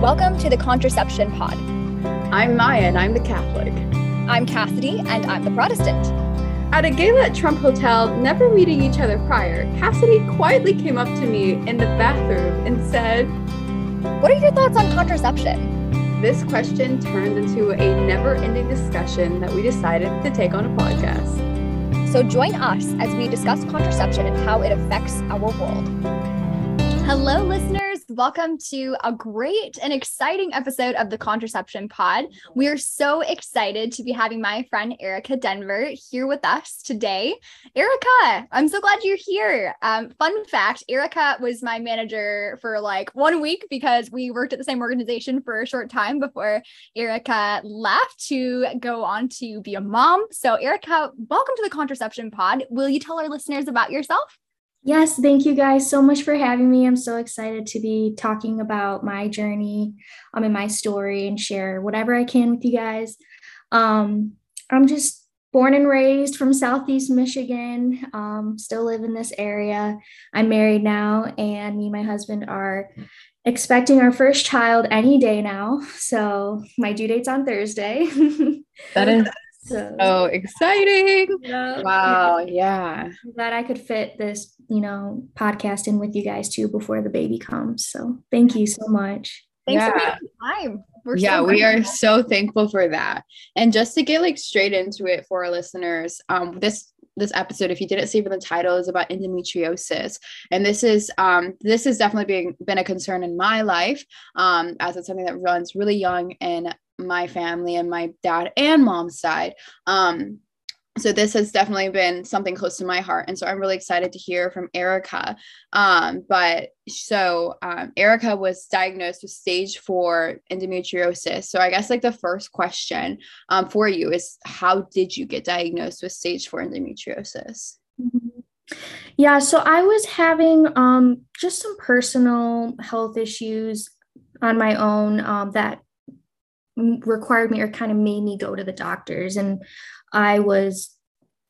Welcome to the Contraception Pod. I'm Myah and I'm the Catholic. I'm Cassidy and I'm the Protestant. At a gala at Trump Hotel, never meeting each other prior, Cassidy quietly came up to me in the bathroom and said, What are your thoughts on contraception? This question turned into a never ending discussion that we decided to take on a podcast. So join us as we discuss contraception and how it affects our world. Hello, listeners welcome to a great and exciting episode of the Contraception Pod. We are so excited to be having my friend Erika Denver here with us today. Erika, I'm so glad you're here. Um, fun fact Erika was my manager for like one week because we worked at the same organization for a short time before Erika left to go on to be a mom. So, Erika, welcome to the Contraception Pod. Will you tell our listeners about yourself? Yes, thank you guys so much for having me. I'm so excited to be talking about my journey um, and my story and share whatever I can with you guys. Um, I'm just born and raised from Southeast Michigan, um, still live in this area. I'm married now, and me and my husband are expecting our first child any day now. So my due date's on Thursday. that is so, so exciting. Yeah. Wow. Yeah. I'm glad I could fit this, you know, podcast in with you guys too before the baby comes. So thank you so much. Thanks yeah. for making time. We're yeah, so we are so thankful for that. And just to get like straight into it for our listeners, um, this this episode, if you didn't see from the title, is about endometriosis, and this is um, this has definitely been been a concern in my life, um, as it's something that runs really young in my family and my dad and mom's side. Um, so this has definitely been something close to my heart and so i'm really excited to hear from erika um, but so um, erika was diagnosed with stage four endometriosis so i guess like the first question um, for you is how did you get diagnosed with stage four endometriosis mm-hmm. yeah so i was having um, just some personal health issues on my own um, that required me or kind of made me go to the doctors. And i was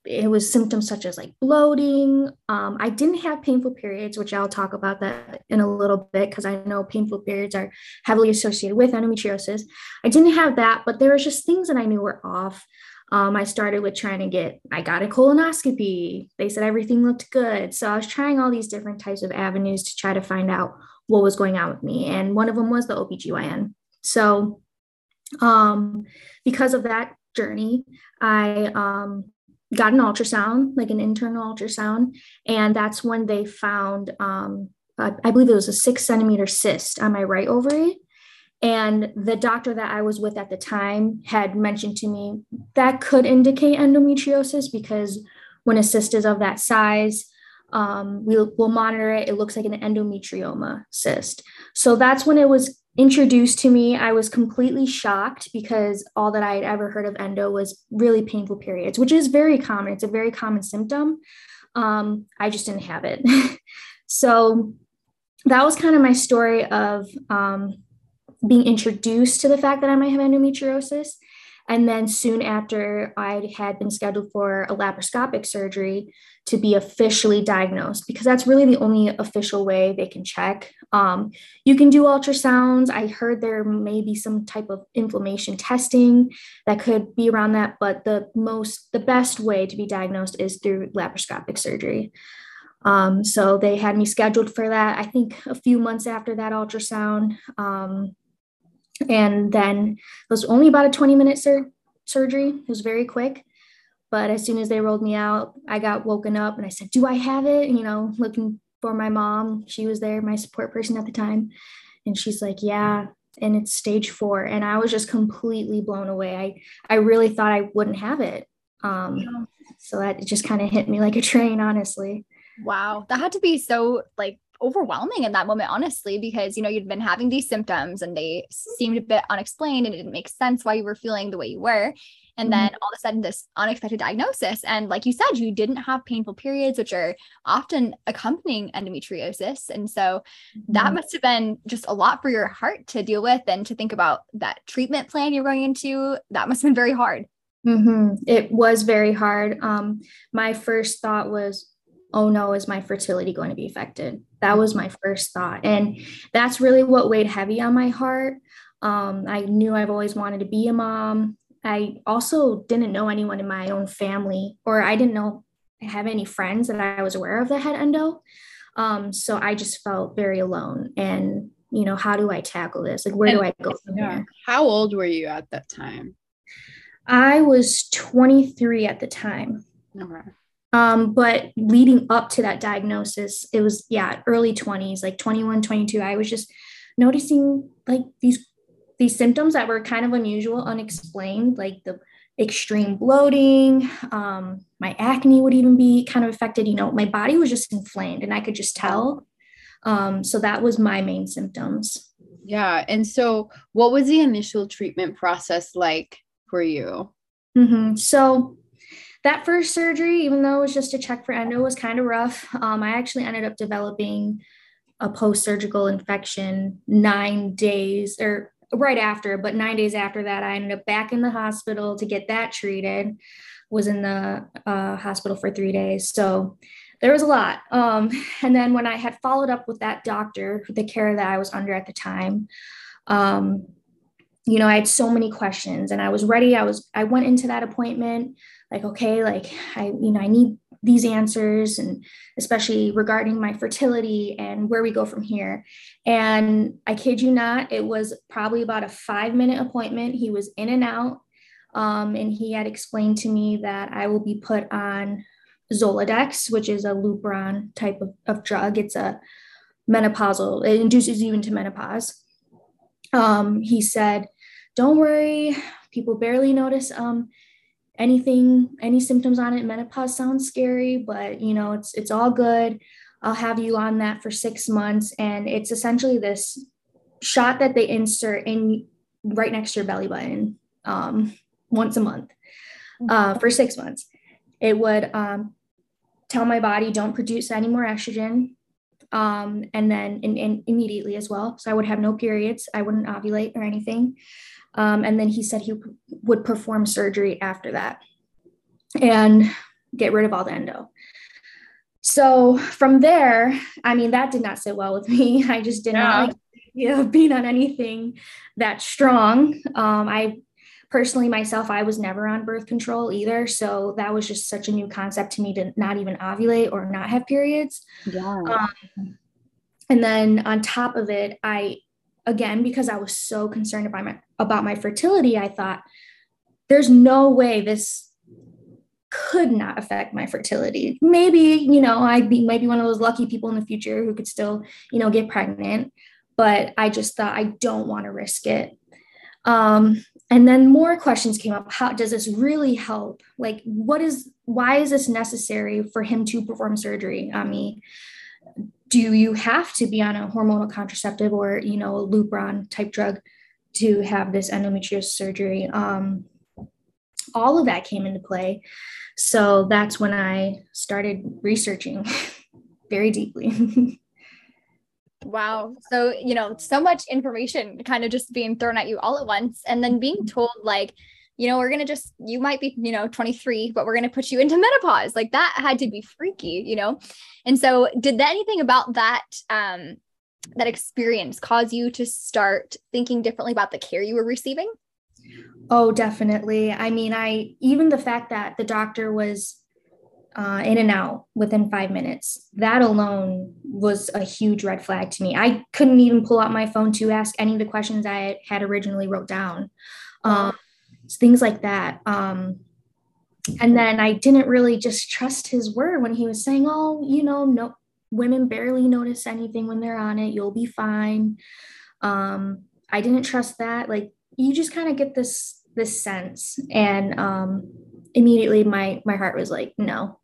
it was symptoms such as like bloating. Um, i didn't have painful periods which i'll talk about that in a little bit because i know painful periods are heavily associated with endometriosis. I didn't have that but there was just things that i knew were off. Um, i started with trying to get i got a colonoscopy. They said everything looked good. So i was trying all these different types of avenues to try to find out what was going on with me. And one of them was the obgyn so um, because of that journey, I um, got an ultrasound, like an internal ultrasound, and that's when they found, um, I, I believe it was a six centimeter cyst on my right ovary. And the doctor that I was with at the time had mentioned to me that could indicate endometriosis because when a cyst is of that size, um, we'll, we'll monitor it. It looks like an endometrioma cyst. So that's when it was introduced to me, I was completely shocked because all that I had ever heard of endo was really painful periods, which is very common. It's a very common symptom. Um, I just didn't have it. so that was kind of my story of um, being introduced to the fact that I might have endometriosis. And then soon after, I had been scheduled for a laparoscopic surgery to be officially diagnosed because that's really the only official way they can check. Um, you can do ultrasounds. I heard there may be some type of inflammation testing that could be around that, but the most, the best way to be diagnosed is through laparoscopic surgery. Um, so they had me scheduled for that, I think a few months after that ultrasound. Um, and then it was only about a 20 minute sur- surgery. It was very quick. But as soon as they rolled me out, I got woken up and I said, Do I have it? You know, looking for my mom. She was there, my support person at the time. And she's like, Yeah. And it's stage four. And I was just completely blown away. I, I really thought I wouldn't have it. Um, yeah. So that just kind of hit me like a train, honestly. Wow. That had to be so like overwhelming in that moment, honestly, because you know you'd been having these symptoms and they seemed a bit unexplained and it didn't make sense why you were feeling the way you were. And mm-hmm. then all of a sudden, this unexpected diagnosis. And like you said, you didn't have painful periods, which are often accompanying endometriosis. And so mm-hmm. that must have been just a lot for your heart to deal with and to think about that treatment plan you're going into. That must have been very hard. Mm-hmm. It was very hard. Um, my first thought was, oh no, is my fertility going to be affected? That was my first thought. And that's really what weighed heavy on my heart. Um, I knew I've always wanted to be a mom. I also didn't know anyone in my own family, or I didn't know have any friends that I was aware of that had endo. Um, so I just felt very alone. And, you know, how do I tackle this? Like, where and, do I go from yeah. here? How old were you at that time? I was 23 at the time. Okay. Um, but leading up to that diagnosis, it was, yeah, early 20s, like 21, 22. I was just noticing like these these symptoms that were kind of unusual, unexplained, like the extreme bloating, um, my acne would even be kind of affected. You know, my body was just inflamed and I could just tell. Um, so that was my main symptoms. Yeah. And so, what was the initial treatment process like for you? Mm-hmm. So, that first surgery, even though it was just a check for endo, was kind of rough. Um, I actually ended up developing a post surgical infection nine days or right after, but nine days after that, I ended up back in the hospital to get that treated. Was in the uh, hospital for three days. So there was a lot. Um, and then when I had followed up with that doctor, the care that I was under at the time, um, you know, I had so many questions and I was ready. I was, I went into that appointment like, okay, like I, you know, I need these answers and especially regarding my fertility and where we go from here. And I kid you not, it was probably about a five minute appointment. He was in and out. Um, and he had explained to me that I will be put on Zoladex, which is a Lupron type of, of drug. It's a menopausal, it induces you into menopause. Um, he said, Don't worry, people barely notice um, anything, any symptoms on it. Menopause sounds scary, but you know, it's it's all good. I'll have you on that for six months. And it's essentially this shot that they insert in right next to your belly button um, once a month uh, for six months. It would um, tell my body don't produce any more estrogen. Um, and then in, in immediately as well. So I would have no periods. I wouldn't ovulate or anything. Um, and then he said he would perform surgery after that and get rid of all the endo. So from there, I mean, that did not sit well with me. I just did yeah. not like you know, being on anything that strong. Um, I personally myself, I was never on birth control either. So that was just such a new concept to me to not even ovulate or not have periods. Yeah. Um, and then on top of it, I again because I was so concerned about my about my fertility, I thought there's no way this could not affect my fertility. Maybe, you know, I'd be maybe one of those lucky people in the future who could still, you know, get pregnant. But I just thought I don't want to risk it. Um, and then more questions came up. How does this really help? Like, what is why is this necessary for him to perform surgery on me? Do you have to be on a hormonal contraceptive or you know a lupron type drug to have this endometriosis surgery? Um, all of that came into play. So that's when i started researching very deeply. Wow. So you know so much information kind of just being thrown at you all at once and then being told like you know, we're going to just, you might be, you know, 23, but we're going to put you into menopause. Like that had to be freaky, you know? And so did that anything about that, um, that experience cause you to start thinking differently about the care you were receiving? Oh, definitely. I mean, I, even the fact that the doctor was uh, in and out within five minutes. That alone was a huge red flag to me. I couldn't even pull out my phone to ask any of the questions I had originally wrote down. Um, things like that. Um, and then I didn't really just trust his word when he was saying, "Oh, you know, no women barely notice anything when they're on it. You'll be fine." Um, I didn't trust that. Like you just kind of get this this sense, and um, immediately my my heart was like, "No,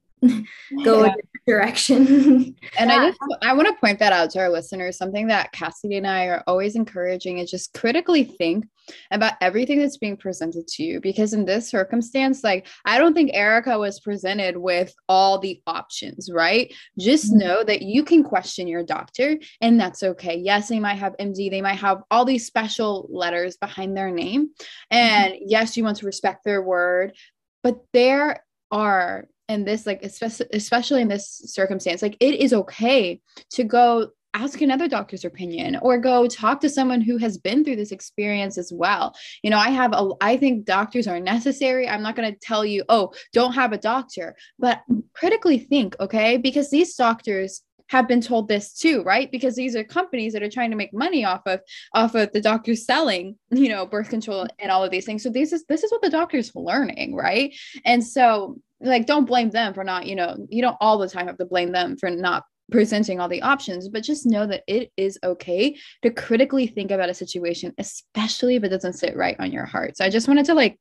go yeah. direction. and yeah. I just I want to point that out to our listeners. Something that Cassidy and I are always encouraging is just critically think about everything that's being presented to you. Because in this circumstance, like I don't think Erika was presented with all the options, right? Just mm-hmm. know that you can question your doctor and that's okay. Yes, they might have MD, they might have all these special letters behind their name. Mm-hmm. And mm-hmm. yes, you want to respect their word, but there are in this like especially especially in this circumstance like it is okay to go ask another doctor's opinion or go talk to someone who has been through this experience as well. You know, I have a I think doctors are necessary. I'm not going to tell you, "Oh, don't have a doctor." But critically think, okay? Because these doctors have been told this too, right? Because these are companies that are trying to make money off of off of the doctors selling, you know, birth control and all of these things. So this is this is what the doctors learning, right? And so like don't blame them for not, you know, you don't all the time have to blame them for not presenting all the options, but just know that it is okay to critically think about a situation, especially if it doesn't sit right on your heart. So I just wanted to like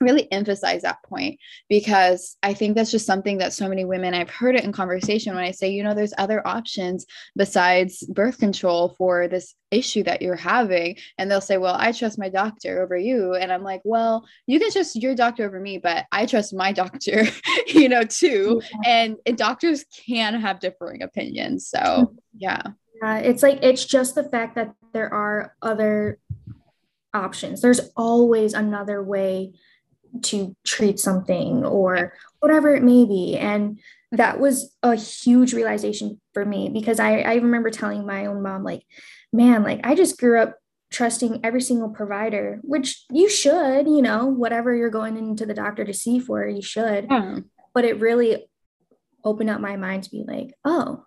really emphasize that point because I think that's just something that so many women, I've heard it in conversation when I say, you know, there's other options besides birth control for this issue that you're having. And they'll say, well, I trust my doctor over you. And I'm like, well, you can trust your doctor over me, but I trust my doctor, you know, too. And, and doctors can have differing opinions. So, yeah. Uh, it's like, it's just the fact that there are other options. There's always another way to treat something or whatever it may be. And that was a huge realization for me because I, I remember telling my own mom, like, man, like I just grew up trusting every single provider, which you should, you know, whatever you're going into the doctor to see for, you should. Yeah. But it really opened up my mind to be like, oh,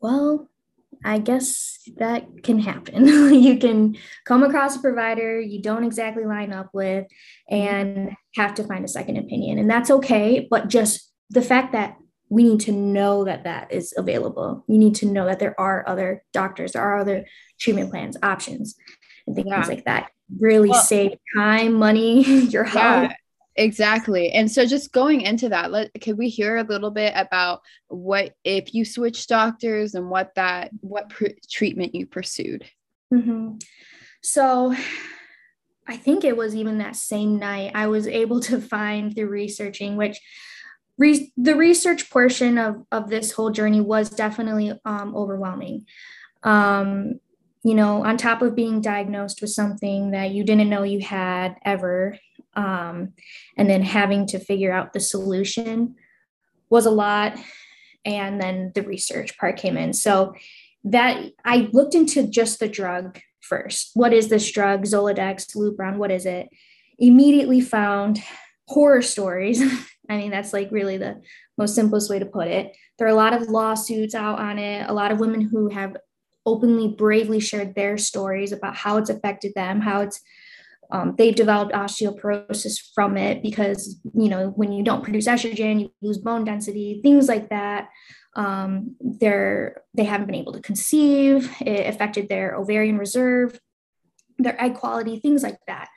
well, I guess that can happen. you can come across a provider you don't exactly line up with and have to find a second opinion. And that's okay. But just the fact that we need to know that that is available. You need to know that there are other doctors, there are other treatment plans, options, and things yeah. like that. Really well, save time, money, your health. Yeah Exactly. And so just going into that, let could we hear a little bit about what if you switched doctors and what that what pr- treatment you pursued? Mm-hmm. So I think it was even that same night I was able to find through researching, which re- the research portion of, of this whole journey was definitely um, overwhelming. Um, you know, on top of being diagnosed with something that you didn't know you had ever, um, and then having to figure out the solution was a lot. And then the research part came in. So that i looked into just the drug first. What is this drug? Zoladex lupron what is it? Immediately found horror stories. I mean that's like really the most simplest way to put it. There are a lot of lawsuits out on it. A lot of women who have openly bravely shared their stories about how it's affected them how it's um, they've developed osteoporosis from it because you know when you don't produce estrogen you lose bone density things like that. Um, they're they haven't been able to conceive. It affected their ovarian reserve their egg quality things like that.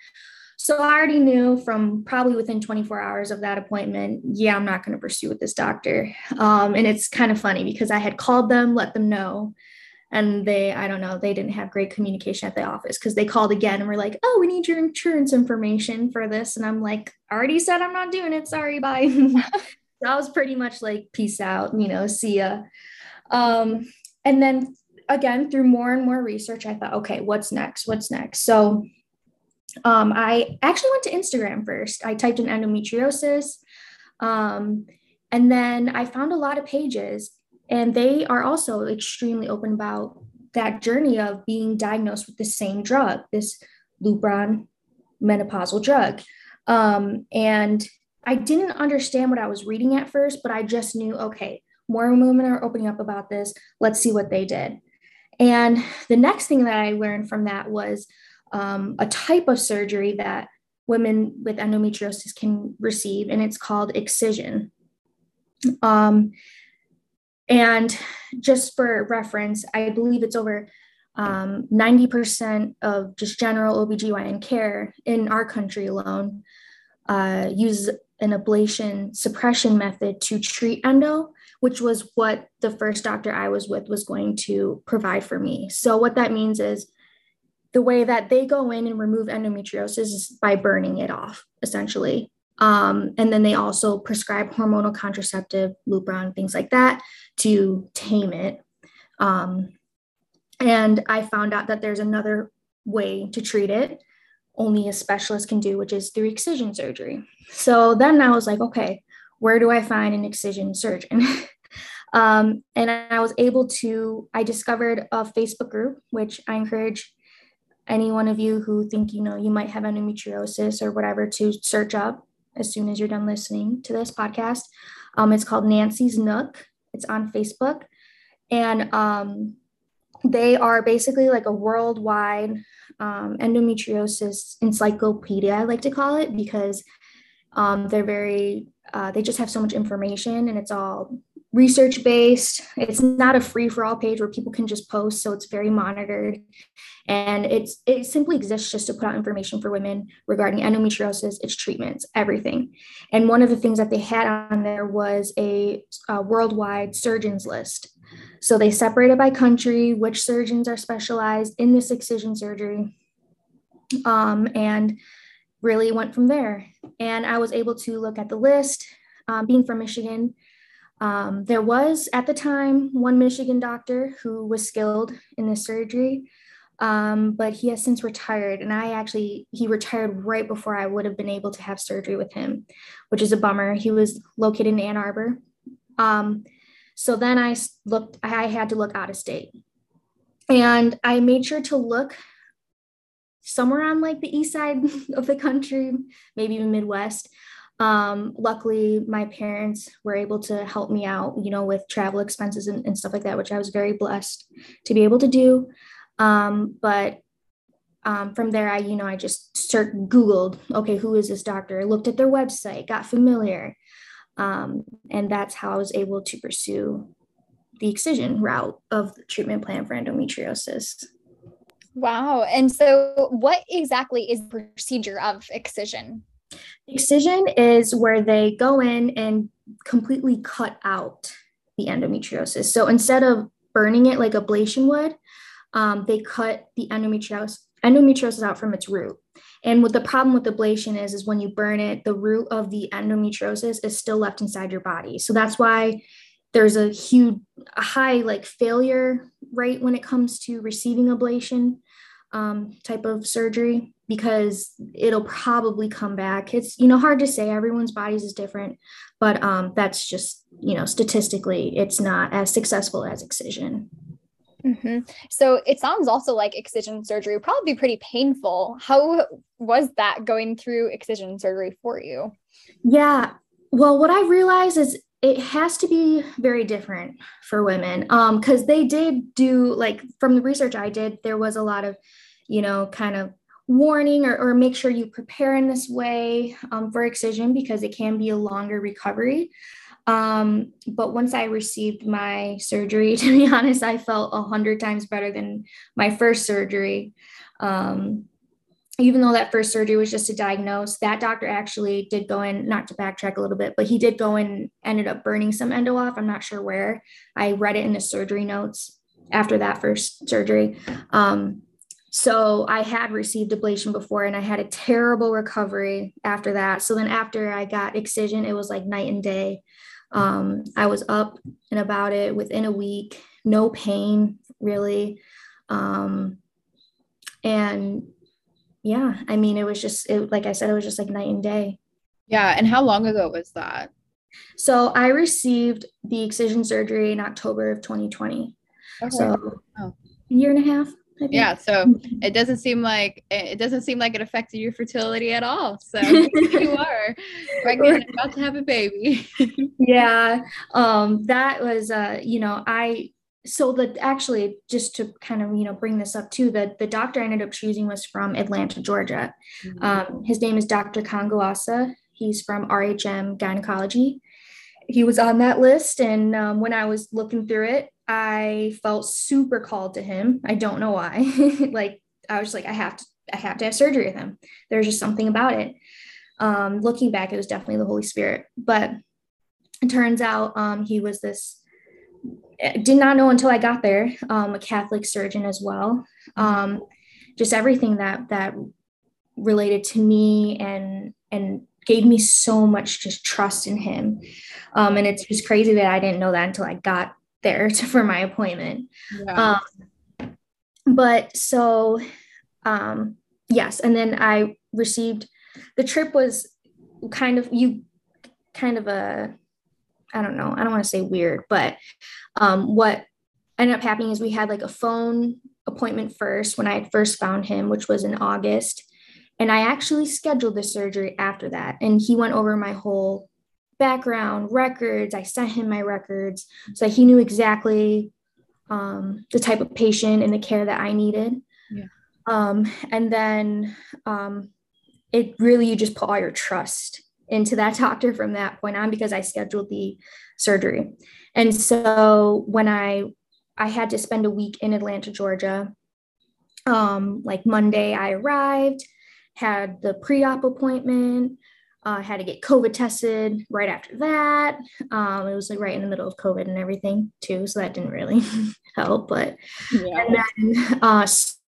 So i already knew from probably within 24 hours of that appointment yeah i'm not going to pursue with this doctor. Um, and it's kind of funny because i had called them let them know and they i don't know they didn't have great communication at the office because they called again and were like oh we need your insurance information for this. And i'm like already said i'm not doing it. Sorry bye. That was pretty much like peace out you know see ya. Um, and then again through more and more research i thought okay what's next? What's next? So um, i actually went to instagram first. I typed in endometriosis um, and then i found a lot of pages and they are also extremely open about that journey of being diagnosed with the same drug, this Lupron menopausal drug. Um, and I didn't understand what I was reading at first, but I just knew, okay, more women are opening up about this. Let's see what they did. And the next thing that I learned from that was um, a type of surgery that women with endometriosis can receive, and it's called excision. Um, and just for reference, I believe it's over um, 90% of just general OBGYN care in our country alone uh, use an ablation suppression method to treat endo, which was what the first doctor I was with was going to provide for me. So, what that means is the way that they go in and remove endometriosis is by burning it off, essentially. Um, and then they also prescribe hormonal contraceptive, Lupron, things like that to tame it. Um, and I found out that there's another way to treat it, only a specialist can do, which is through excision surgery. So then I was like, okay, where do I find an excision surgeon? um, and I was able to, I discovered a Facebook group, which I encourage any one of you who think, you know, you might have endometriosis or whatever to search up as soon as you're done listening to this podcast. Um, it's called Nancy's Nook. It's on Facebook. And um, they are basically like a worldwide um, endometriosis encyclopedia, I like to call it, because um, they're very, uh, they just have so much information and it's all research based. It's not a free for all page where people can just post, so it's very monitored. And it's it simply exists just to put out information for women regarding endometriosis, its treatments, everything. And one of the things that they had on there was a, a worldwide surgeons list. So they separated by country, which surgeons are specialized in this excision surgery. Um, and really went from there. And I was able to look at the list. Um, being from Michigan, um, there was at the time one Michigan doctor who was skilled in this surgery, um, but he has since retired. And I actually, he retired right before I would have been able to have surgery with him, which is a bummer. He was located in Ann Arbor. Um, so then I looked, I had to look out of state. And I made sure to look somewhere on like the east side of the country, maybe even Midwest. Um, luckily, my parents were able to help me out, you know, with travel expenses and, and stuff like that, which I was very blessed to be able to do. Um, but um, from there, I, you know, I just start Googled, okay, who is this doctor? I looked at their website, got familiar. Um, and that's how I was able to pursue the excision route of the treatment plan for endometriosis. Wow. And so, what exactly is the procedure of excision? Excision is where they go in and completely cut out the endometriosis. So, instead of burning it like ablation would, um, they cut the endometriosis, endometriosis out from its root. And what the problem with ablation is, is when you burn it, the root of the endometriosis is still left inside your body. So that's why there's a huge, a high like failure rate when it comes to receiving ablation um, type of surgery because it'll probably come back. It's you know hard to say. Everyone's bodies is different, but um, that's just you know statistically, it's not as successful as excision. Mm-hmm. So it sounds also like excision surgery would probably be pretty painful. How was that going through excision surgery for you? Yeah. Well, what I realized is it has to be very different for women um because they did do like from the research i did there was a lot of you know kind of warning or, or make sure you prepare in this way um, for excision because it can be a longer recovery. Um, but once i received my surgery to be honest i felt a hundred times better than my first surgery. Um, even though that first surgery was just to diagnose, that doctor actually did go in, not to backtrack a little bit, but he did go in, ended up burning some endo off. I'm not sure where. I read it in the surgery notes after that first surgery. Um, so I had received ablation before and I had a terrible recovery after that. So then after I got excision, it was like night and day. Um, I was up and about it within a week, no pain really. Um, and yeah, I mean, it was just, it, like I said, it was just like night and day. Yeah. And how long ago was that? So I received the excision surgery in October of 2020. Okay. So oh. a year and a half. Yeah, so it doesn't seem like it doesn't seem like it affected your fertility at all. So you are pregnant about to have a baby. yeah, um, that was uh, you know I so that actually just to kind of you know bring this up too the the doctor I ended up choosing was from atlanta georgia. Mm-hmm. um, his name is dr kangawasa. He's from rhm gynecology. He was on that list and um, when i was looking through it i felt super called to him. I don't know why. Like i was like i have to i have to have surgery with him. There's just something about it. Um, looking back it was definitely the holy spirit. But it turns out um, he was this did not know until I got there, um, a Catholic surgeon as well. Um, just everything that that related to me and and gave me so much just trust in him. Um, and it's just crazy that I didn't know that until I got there to, for my appointment. Yeah. Um, but so um, yes, and then I received the trip was kind of you kind of a I don't know, I don't want to say weird, but um, what ended up happening is we had like a phone appointment first when I first found him, which was in August. And I actually scheduled the surgery after that. And he went over my whole background, records. I sent him my records so he knew exactly um, the type of patient and the care that I needed. Yeah. Um, and then um, it really, you just put all your trust into that doctor from that point on because I scheduled the surgery. And so when I I had to spend a week in Atlanta, Georgia. Um, like Monday, I arrived, had the pre-op appointment, uh, had to get COVID tested right after that. Um, it was like right in the middle of COVID and everything too, so that didn't really help. But yeah. and then uh,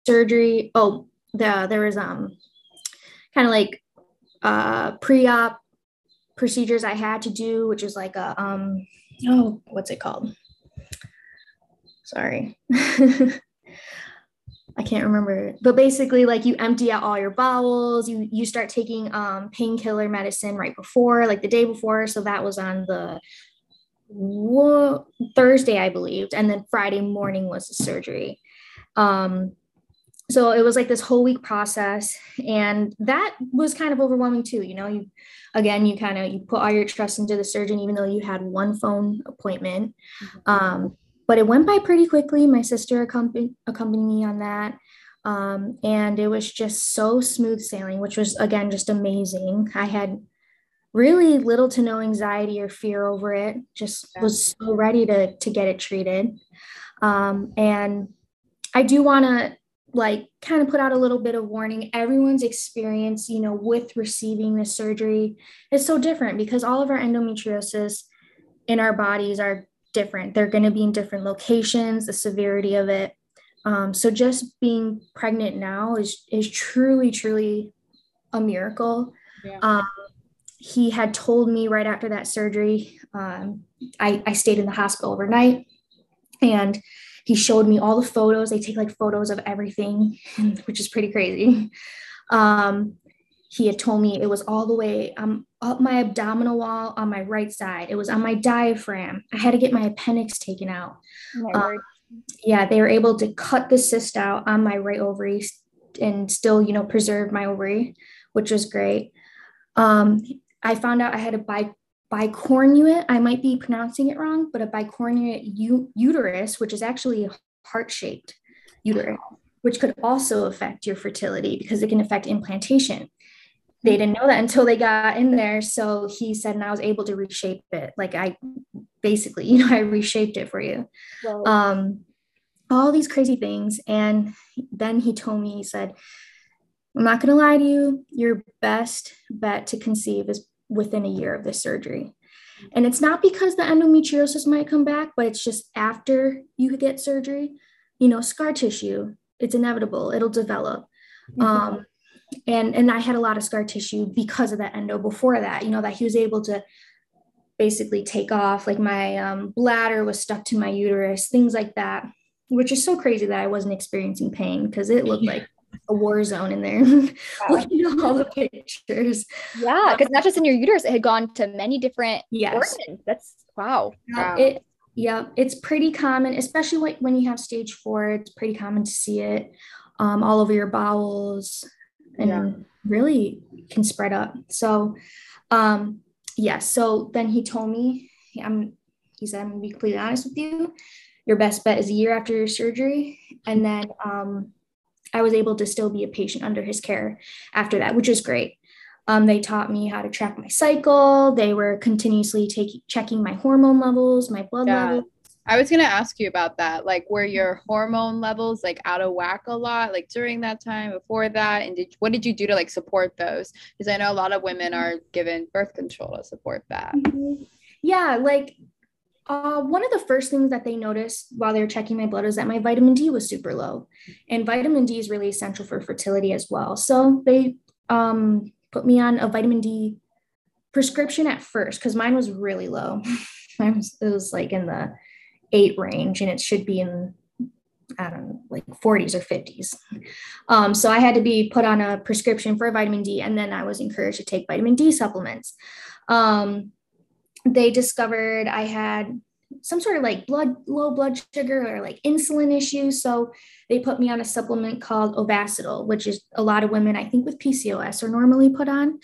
surgery. Oh, the there was um kind of like uh pre-op procedures I had to do, which is like a um oh what's it called? Sorry. I can't remember, but basically, like you empty out all your bowels. You you start taking um, painkiller medicine right before, like the day before. So that was on the Thursday, I believed, and then Friday morning was the surgery. Um, so it was like this whole week process and that was kind of overwhelming too you know you again you kind of you put all your trust into the surgeon even though you had one phone appointment. Mm-hmm. um, but it went by pretty quickly. My sister accompanied, accompanied me on that. Um, and it was just so smooth sailing which was again just amazing. I had really little to no anxiety or fear over it just was so ready to to get it treated. Um, and i do want to like kind of put out a little bit of warning. Everyone's experience you know with receiving this surgery is so different because all of our endometriosis in our bodies are different. They're going to be in different locations the severity of it. Um, so just being pregnant now is is truly truly a miracle. Yeah. um, he had told me right after that surgery um, I, I stayed in the hospital overnight and he showed me all the photos. They take like photos of everything, which is pretty crazy. Um, he had told me it was all the way um, up my abdominal wall on my right side. It was on my diaphragm. I had to get my appendix taken out. um, yeah, they were able to cut the cyst out on my right ovary and still, you know, preserve my ovary, which was great. Um, I found out I had a bi- bicornuate, I might be pronouncing it wrong, but a bicornuate u- uterus, which is actually a heart shaped uterus, which could also affect your fertility because it can affect implantation. They didn't know that until they got in there. So he said, and I was able to reshape it. Like I basically, you know, I reshaped it for you. Um, all these crazy things. And then he told me, he said, I'm not going to lie to you. Your best bet to conceive is within a year of the surgery. And it's not because the endometriosis might come back, but it's just after you get surgery, you know, scar tissue, it's inevitable, it'll develop. Mm-hmm. Um, and and I had a lot of scar tissue because of that endo before that, you know, that he was able to basically take off. Like my um, bladder was stuck to my uterus, things like that, which is so crazy that I wasn't experiencing pain because it looked like a war zone in there. Looking at all the pictures. Yeah because um, not just in your uterus it had gone to many different yes. organs. That's wow, wow. it yeah it's pretty common especially like when you have stage four it's pretty common to see it um, all over your bowels and yeah. really can spread up. So um yes yeah, so then he told me i'm he said i'm gonna be completely honest with you. Your best bet is a year after your surgery. And then um I was able to still be a patient under his care after that, which is great. Um, they taught me how to track my cycle. They were continuously taking checking my hormone levels, my blood yeah. levels. I was gonna ask you about that. Like, were your hormone levels like out of whack a lot, like during that time, before that, and did what did you do to like support those? Because I know a lot of women are given birth control to support that. Mm-hmm. Yeah, like uh, one of the first things that they noticed while they were checking my blood was that my vitamin D was super low. And vitamin D is really essential for fertility as well. So they um, put me on a vitamin D prescription at first because mine was really low. was, it was like in the eight range and it should be in, I don't know, like 40s or 50s. Um, so I had to be put on a prescription for vitamin D and then I was encouraged to take vitamin D supplements. Um, they discovered I had some sort of like blood low blood sugar or like insulin issues so they put me on a supplement called Ovasitol which is a lot of women i think with pcos are normally put on.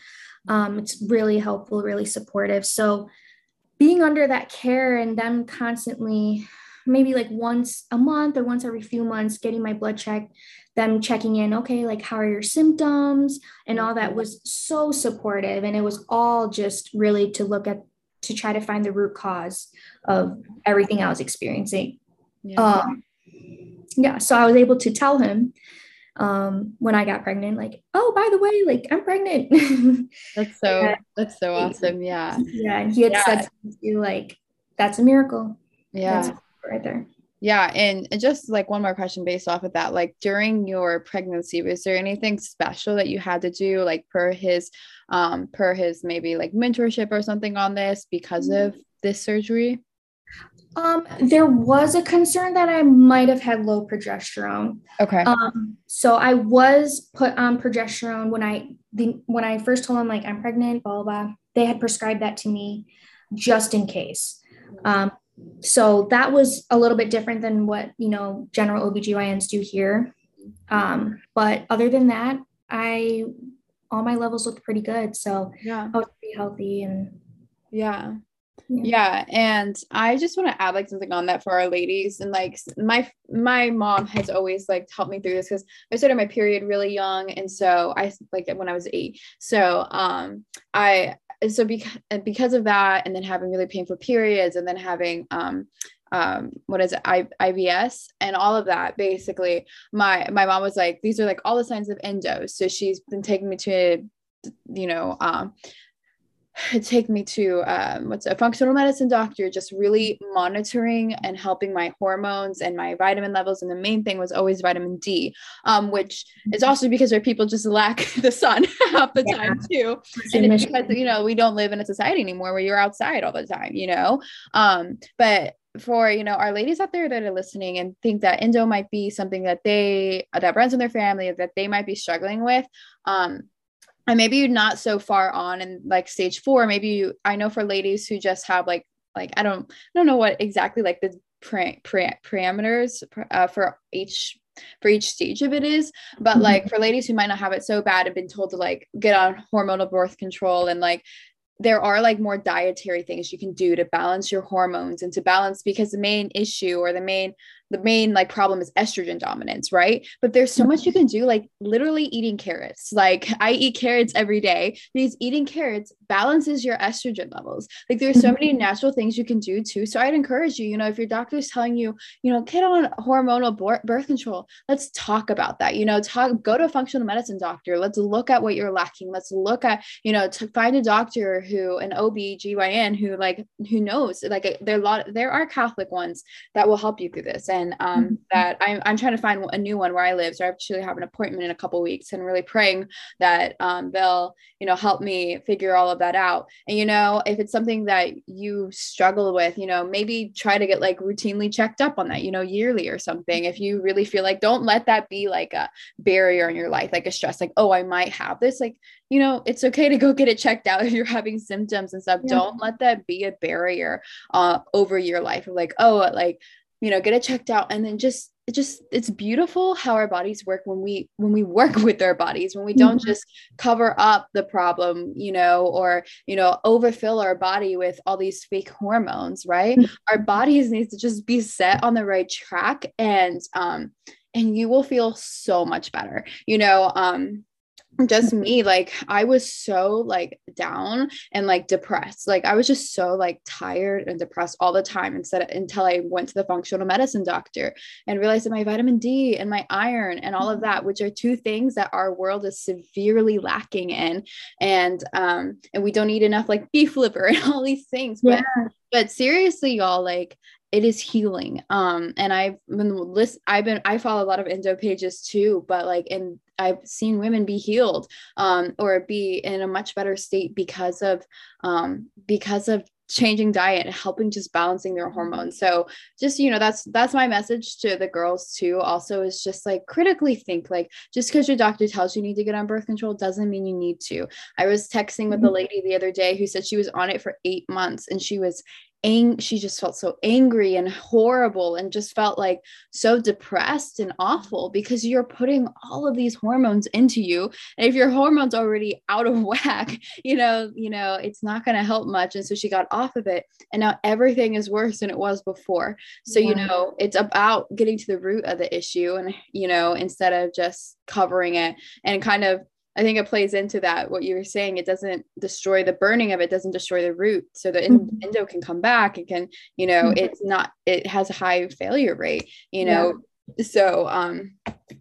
Um, it's really helpful really supportive. So being under that care and them constantly maybe like once a month or once every few months getting my blood checked them checking in okay like how are your symptoms? and all that was so supportive. And it was all just really to look at to try to find the root cause of everything I was experiencing. Yeah. Um, yeah. So I was able to tell him um, when I got pregnant, like, oh, by the way, like I'm pregnant. that's so yeah. that's so awesome. Yeah. Yeah. And he had yeah. said to me, like, that's a miracle. Yeah. Right there. Yeah, and, just like one more question based off of that, like during your pregnancy, was there anything special that you had to do, like per his, um, per his maybe like mentorship or something on this because mm-hmm. of this surgery? Um, there was a concern that I might have had low progesterone. Okay. Um, so I was put on progesterone when I the when I first told them like I'm pregnant, blah blah. blah they had prescribed that to me just in case. Um, so that was a little bit different than what you know general OBGYNs do here. Um, but other than that, I all my levels looked pretty good. So yeah, I was pretty healthy and yeah. Yeah. yeah and i just want to add like something on that for our ladies and like my my mom has always like helped me through this because i started my period really young and so i like when i was eight so um i so because because of that, and then having really painful periods, and then having um, um, what is it, I, IBS, and all of that. Basically, my my mom was like, these are like all the signs of endo. So she's been taking me to, you know, um, take me to um, what's a functional medicine doctor, just really monitoring and helping my hormones and my vitamin levels. And the main thing was always vitamin D, um, which is mm-hmm. also because our people just lack the sun half the yeah. time too. And it's because you know we don't live in a society anymore where you're outside all the time, you know. Um, but for you know our ladies out there that are listening and think that endo might be something that they that runs in their family that they might be struggling with um and maybe you're not so far on in like stage four maybe you i know for ladies who just have like like i don't i don't know what exactly like the pre, pre, parameters uh, for each for each stage of it is but mm-hmm. like for ladies who might not have it so bad and been told to like get on hormonal birth control and like there are like more dietary things you can do to balance your hormones and to balance because the main issue or the main the main like problem is estrogen dominance, right? But there's so much you can do, like literally eating carrots. Like I eat carrots every day because eating carrots balances your estrogen levels. Like there's so many mm-hmm. natural things you can do too. So I'd encourage you, you know, if your doctor is telling you, you know, get on hormonal birth control, let's talk about that. You know, talk, go to a functional medicine doctor. Let's look at what you're lacking. Let's look at, you know, to find a doctor who, an OB, GYN who like, who knows, like there are a lot, there are Catholic ones that will help you through this. And and um, mm-hmm. that I'm, I'm trying to find a new one where I live. So I actually have an appointment in a couple weeks and really praying that um, they'll, you know, help me figure all of that out. And, you know, if it's something that you struggle with, you know, maybe try to get like routinely checked up on that, you know, yearly or something. If you really feel like, don't let that be like a barrier in your life, like a stress, like, oh, I might have this. Like, you know, it's okay to go get it checked out if you're having symptoms and stuff. Yeah. Don't let that be a barrier uh, over your life. of Like, oh, like you know get it checked out and then just it just it's beautiful how our bodies work when we when we work with our bodies when we don't mm-hmm. just cover up the problem you know or you know overfill our body with all these fake hormones right mm-hmm. our bodies needs to just be set on the right track and um and you will feel so much better you know um just me like i was so like down and like depressed. Like i was just so like tired and depressed all the time instead of, until i went to the functional medicine doctor and realized that my vitamin d and my iron and all of that which are two things that our world is severely lacking in. And um and we don't eat enough like beef liver and all these things. But yeah. but seriously y'all like it is healing. Um and i've been list i've been i follow a lot of endo pages too but like and i've seen women be healed um or be in a much better state because of um because of changing diet and helping just balancing their hormones. So just you know that's that's my message to the girls too. Also is just like critically think like just because your doctor tells you need to get on birth control doesn't mean you need to. I was texting with a mm-hmm. lady the other day who said she was on it for eight months and she was ang- she just felt so angry and horrible and just felt like so depressed and awful because you're putting all of these hormones into you. And if your hormones already out of whack you know you know it's not going to help much. And so she got off of it and now everything is worse than it was before. So yeah. you know it's about getting to the root of the issue and you know instead of just covering it and kind of I think it plays into that what you were saying. It doesn't destroy the burning of it, doesn't destroy the root. So the mm-hmm. endo can come back. It can, you know, mm-hmm. it's not, it has a high failure rate, you know. Yeah. So um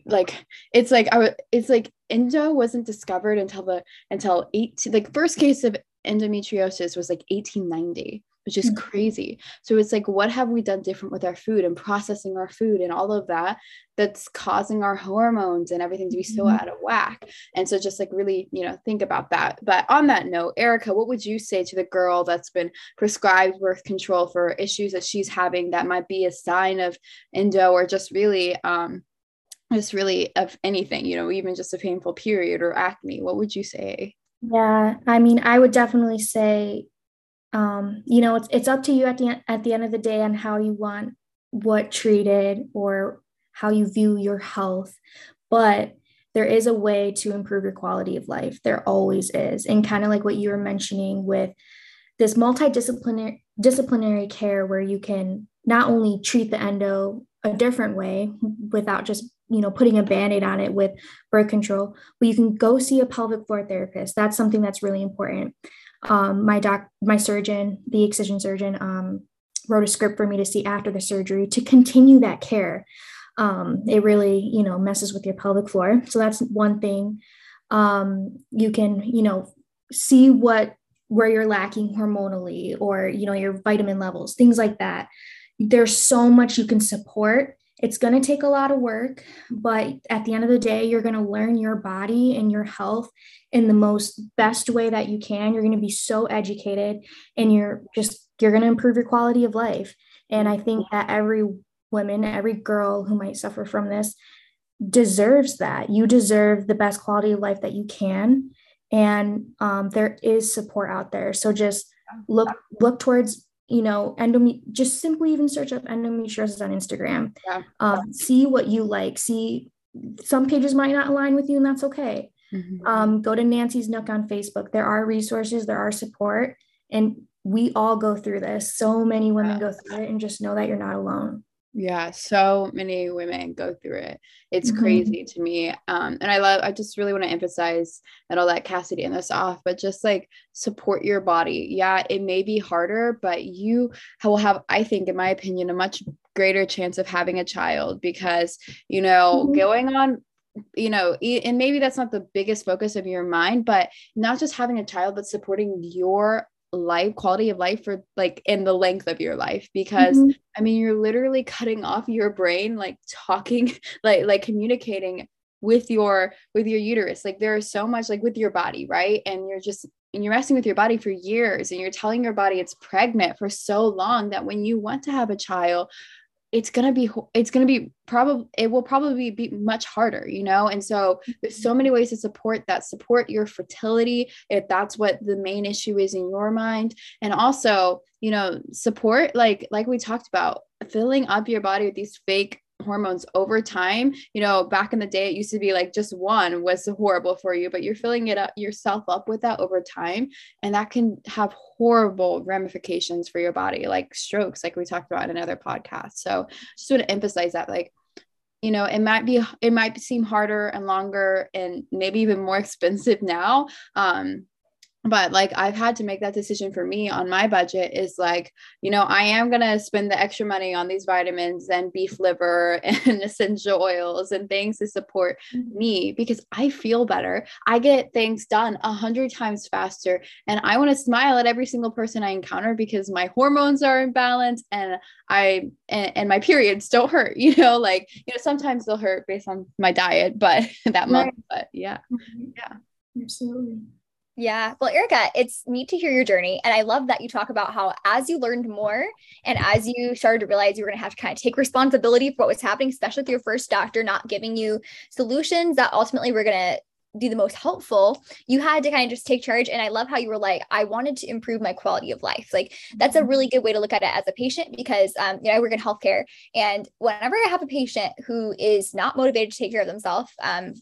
like it's like I w- it's like endo wasn't discovered until the until eight like first case of endometriosis was like 1890 which is mm-hmm. crazy. So it's like, what have we done different with our food and processing our food and all of that that's causing our hormones and everything to be so mm-hmm. out of whack? And so just like really, you know, think about that. But on that note, Erika, what would you say to the girl that's been prescribed birth control for issues that she's having that might be a sign of endo or just really, um, just really of anything, you know, even just a painful period or acne? What would you say? Yeah, I mean, I would definitely say um, you know it's, it's up to you at the at the end of the day on how you want what treated or how you view your health but there is a way to improve your quality of life. There always is. And kind of like what you were mentioning with this multidisciplinary disciplinary care where you can not only treat the endo a different way without just you know putting a band-aid on it with birth control but you can go see a pelvic floor therapist. That's something that's really important um, my doc, my surgeon, the excision surgeon, um, wrote a script for me to see after the surgery to continue that care. Um, it really, you know, messes with your pelvic floor. So that's one thing. Um, you can, you know, see what where you're lacking hormonally or you know your vitamin levels, things like that. There's so much you can support it's going to take a lot of work, but at the end of the day, you're going to learn your body and your health in the most best way that you can. You're going to be so educated and you're just, you're going to improve your quality of life. And I think that every woman, every girl who might suffer from this deserves that. You deserve the best quality of life that you can. And um, there is support out there. So just look, look towards you know, endome- just simply even search up endometriosis on Instagram. Yeah. Um, see what you like. See, some pages might not align with you, and that's okay. Mm-hmm. Um, go to Nancy's Nook on Facebook. There are resources, there are support, and we all go through this. So many women yeah. go through it, and just know that you're not alone. Yeah, so many women go through it. It's mm-hmm. crazy to me. Um, and I love, I just really want to emphasize and I'll let Cassidy end this off, but just like support your body. Yeah, it may be harder, but you will have, I think, in my opinion, a much greater chance of having a child because, you know, mm-hmm. going on you know and maybe that's not the biggest focus of your mind but not just having a child but supporting your life quality of life for like in the length of your life because mm-hmm. i mean you're literally cutting off your brain like talking like like communicating with your with your uterus like there is so much like with your body right and you're just and you're messing with your body for years and you're telling your body it's pregnant for so long that when you want to have a child it's going to be it's going to be probably it will probably be much harder you know? And so there's so mm-hmm. many ways to support that support your fertility if that's what the main issue is in your mind. And also you know support like like we talked about filling up your body with these fake hormones over time. You know back in the day it used to be like just one was horrible for you but you're filling it up yourself up with that over time and that can have horrible ramifications for your body like strokes like we talked about in another podcast. So just want to emphasize that like you know it might be it might seem harder and longer and maybe even more expensive now um but like I've had to make that decision for me on my budget is like, you know, I am going to spend the extra money on these vitamins and beef liver and essential oils and things to support mm-hmm. me because I feel better. I get things done a hundred times faster. And I want to smile at every single person I encounter because my hormones are in balance and I, and, and my periods don't hurt, you know, like, you know, sometimes they'll hurt based on my diet, but that right. month, but yeah. Mm-hmm. Yeah. Absolutely. Yeah. Well, Erika, it's neat to hear your journey. And I love that you talk about how as you learned more and as you started to realize you were going to have to kind of take responsibility for what was happening, especially with your first doctor not giving you solutions that ultimately were going to be the most helpful, you had to kind of just take charge. And I love how you were like, I wanted to improve my quality of life. Like that's a mm-hmm. really good way to look at it as a patient because um, you know, I work in healthcare. And whenever I have a patient who is not motivated to take care of themselves, um,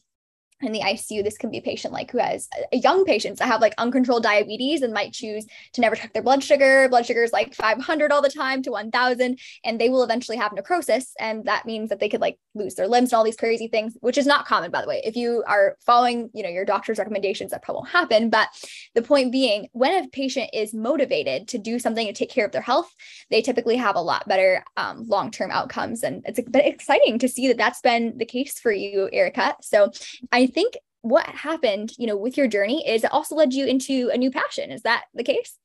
in the ICU, this can be a patient like who has a young patients that have like uncontrolled diabetes and might choose to never check their blood sugar. Blood sugar is like 500 all the time to 1000, and they will eventually have necrosis. And that means that they could like lose their limbs and all these crazy things, which is not common, by the way. If you are following, you know, your doctor's recommendations, that probably won't happen. But the point being, when a patient is motivated to do something to take care of their health, they typically have a lot better um, long-term outcomes. And it's exciting to see that that's been the case for you, Erika. So I think what happened, you know, with your journey is it also led you into a new passion. Is that the case?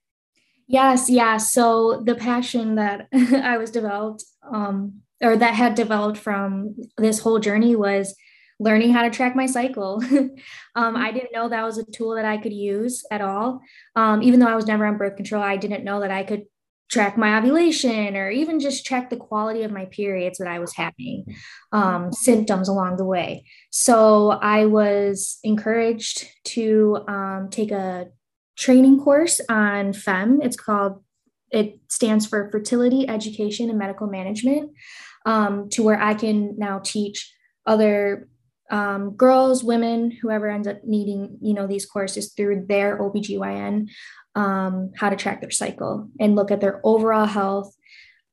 Yes, yeah. So the passion that I was developed, um, or that had developed from this whole journey was learning how to track my cycle. um, I didn't know that was a tool that I could use at all. Um, even though I was never on birth control, I didn't know that I could track my ovulation or even just check the quality of my periods that I was having, um, symptoms along the way. So I was encouraged to um, take a training course on FEMM. It's called, it stands for Fertility Education and Medical Management, um, to where I can now teach other um, girls, women, whoever ends up needing, you know, these courses through their OBGYN um, how to track their cycle and look at their overall health.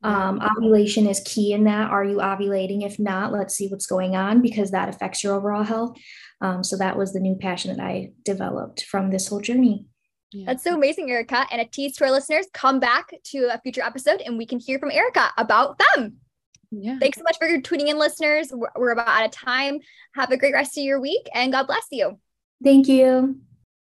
Um, ovulation is key in that. Are you ovulating? If not, let's see what's going on because that affects your overall health. Um, so that was the new passion that I developed from this whole journey. Yeah. That's so amazing, Erika. And a tease to our listeners, come back to a future episode and we can hear from Erika about them. Yeah. Thanks so much for tuning in, listeners. We're, we're about out of time. Have a great rest of your week and God bless you. Thank you.